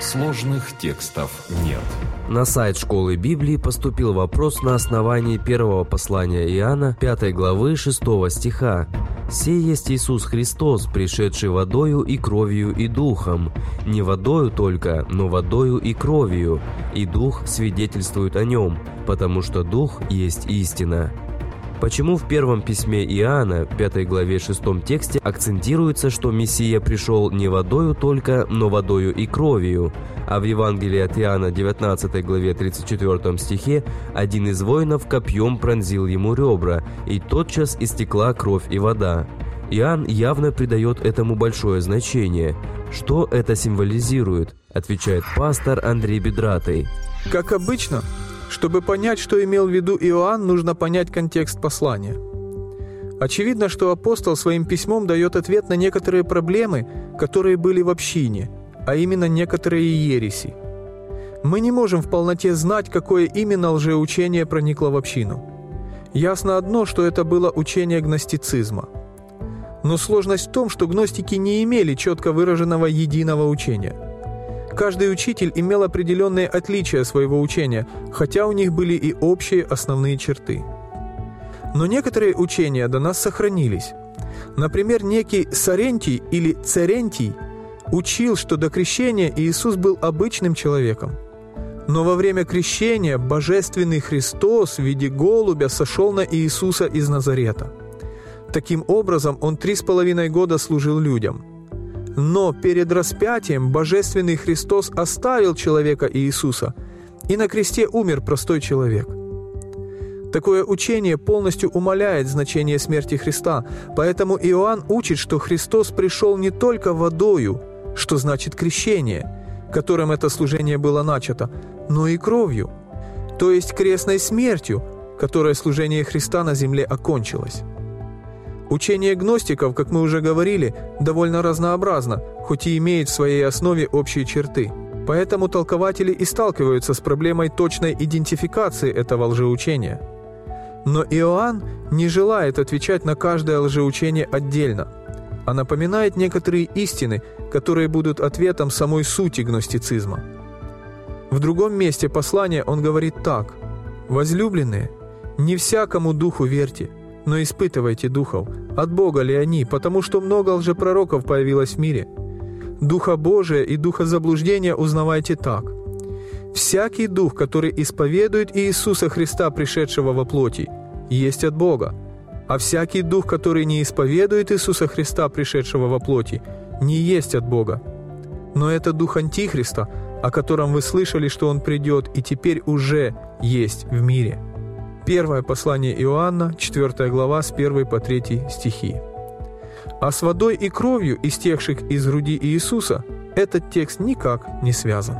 Сложных текстов нет. На сайт школы Библии поступил вопрос на основании первого послания Иоанна, 5 главы 6 стиха. «Сей есть Иисус Христос, пришедший водою и кровью и духом, не водою только, но водою и кровью, и дух свидетельствует о нем, потому что дух есть истина». Почему в первом письме Иоанна, 5 главе 6 тексте, акцентируется, что Мессия пришел не водою только, но водою и кровью, а в Евангелии от Иоанна, 19 главе 34 стихе, один из воинов копьем пронзил ему ребра, и тотчас истекла кровь и вода. Иоанн явно придает этому большое значение. Что это символизирует? Отвечает пастор Андрей Бедратый. Как обычно, чтобы понять, что имел в виду Иоанн, нужно понять контекст послания. Очевидно, что апостол своим письмом дает ответ на некоторые проблемы, которые были в общине, а именно некоторые ереси. Мы не можем в полноте знать, какое именно лжеучение проникло в общину. Ясно одно, что это было учение гностицизма. Но сложность в том, что гностики не имели четко выраженного единого учения – Каждый учитель имел определенные отличия своего учения, хотя у них были и общие основные черты. Но некоторые учения до нас сохранились. Например, некий Сарентий или Церентий учил, что до крещения Иисус был обычным человеком. Но во время крещения Божественный Христос в виде голубя сошел на Иисуса из Назарета. Таким образом, он три с половиной года служил людям – но перед распятием Божественный Христос оставил человека Иисуса, и на кресте умер простой человек. Такое учение полностью умаляет значение смерти Христа, поэтому Иоанн учит, что Христос пришел не только водою, что значит крещение, которым это служение было начато, но и кровью, то есть крестной смертью, которой служение Христа на земле окончилось. Учение гностиков, как мы уже говорили, довольно разнообразно, хоть и имеет в своей основе общие черты. Поэтому толкователи и сталкиваются с проблемой точной идентификации этого лжеучения. Но Иоанн не желает отвечать на каждое лжеучение отдельно, а напоминает некоторые истины, которые будут ответом самой сути гностицизма. В другом месте послания он говорит так «Возлюбленные, не всякому духу верьте, но испытывайте духов, от Бога ли они, потому что много лжепророков появилось в мире. Духа Божия и духа заблуждения узнавайте так. Всякий дух, который исповедует Иисуса Христа, пришедшего во плоти, есть от Бога, а всякий дух, который не исповедует Иисуса Христа, пришедшего во плоти, не есть от Бога. Но это дух Антихриста, о котором вы слышали, что он придет и теперь уже есть в мире». Первое послание Иоанна, 4 глава, с 1 по 3 стихи. А с водой и кровью, истекших из груди Иисуса, этот текст никак не связан.